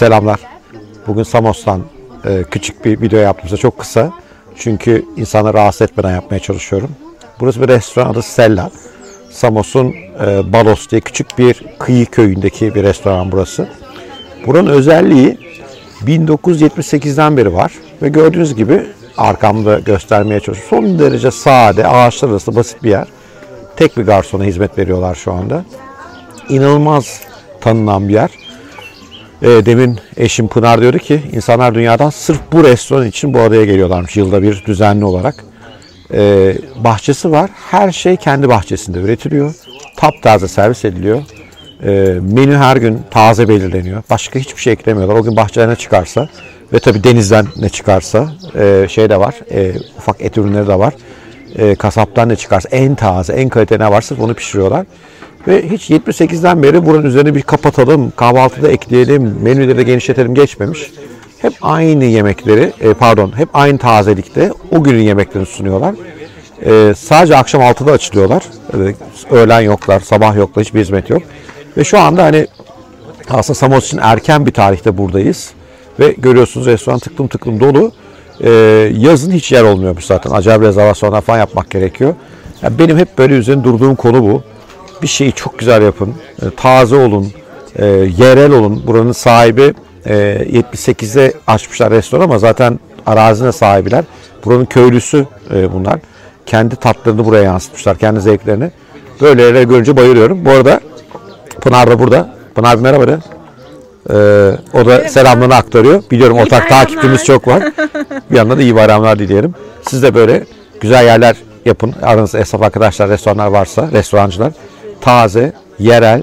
Selamlar. Bugün Samos'tan e, küçük bir video yaptım size çok kısa. Çünkü insanları rahatsız etmeden yapmaya çalışıyorum. Burası bir restoran adı Sella. Samos'un e, Balos diye küçük bir kıyı köyündeki bir restoran burası. Buranın özelliği 1978'den beri var ve gördüğünüz gibi arkamda göstermeye çalışıyorum. Son derece sade, ağaçlar arası basit bir yer. Tek bir garsona hizmet veriyorlar şu anda. İnanılmaz tanınan bir yer. E, demin eşim Pınar diyordu ki insanlar dünyadan sırf bu restoran için bu adaya geliyorlarmış yılda bir düzenli olarak. E, bahçesi var. Her şey kendi bahçesinde üretiliyor. Taptaze servis ediliyor. E, menü her gün taze belirleniyor. Başka hiçbir şey eklemiyorlar. O gün bahçelerine çıkarsa ve tabii denizden ne çıkarsa e, şey de var. e, ufak et ürünleri de var. E, kasaptan ne çıkarsa en taze, en kalite ne varsa onu pişiriyorlar. Ve hiç 78'den beri buranın üzerine bir kapatalım, kahvaltıda ekleyelim, menüleri de genişletelim geçmemiş. Hep aynı yemekleri, e, pardon, hep aynı tazelikte o günün yemeklerini sunuyorlar. E, sadece akşam 6'da açılıyorlar. E, öğlen yoklar, sabah yoklar, hiçbir hizmet yok. Ve şu anda hani aslında Samos için erken bir tarihte buradayız. Ve görüyorsunuz restoran tıklım tıklım dolu. Ee, yazın hiç yer olmuyormuş zaten. Acayip rezervasyonlar falan yapmak gerekiyor. Yani benim hep böyle üzerine durduğum konu bu. Bir şeyi çok güzel yapın. e, taze olun. e, yerel olun. Buranın sahibi e, 78'de açmışlar restoran ama zaten arazine sahibiler. Buranın köylüsü e, bunlar. Kendi tatlarını buraya yansıtmışlar. Kendi zevklerini. Böyle yerleri görünce bayılıyorum. Bu arada Pınar da burada. Pınar bir merhaba de. Ee, o da selamlarını aktarıyor. Biliyorum ortak bayramlar. takipçimiz çok var. Bir yandan da iyi bayramlar dileyelim. Siz de böyle güzel yerler yapın. Aranızda esnaf arkadaşlar, restoranlar varsa, restorancılar. Taze, yerel,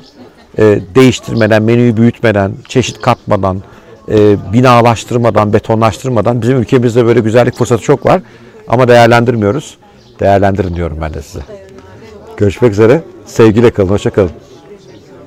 e, değiştirmeden, menüyü büyütmeden, çeşit katmadan, e, binalaştırmadan, betonlaştırmadan bizim ülkemizde böyle güzellik fırsatı çok var. Ama değerlendirmiyoruz. Değerlendirin diyorum ben de size. Görüşmek üzere. Sevgiyle kalın. Hoşça kalın.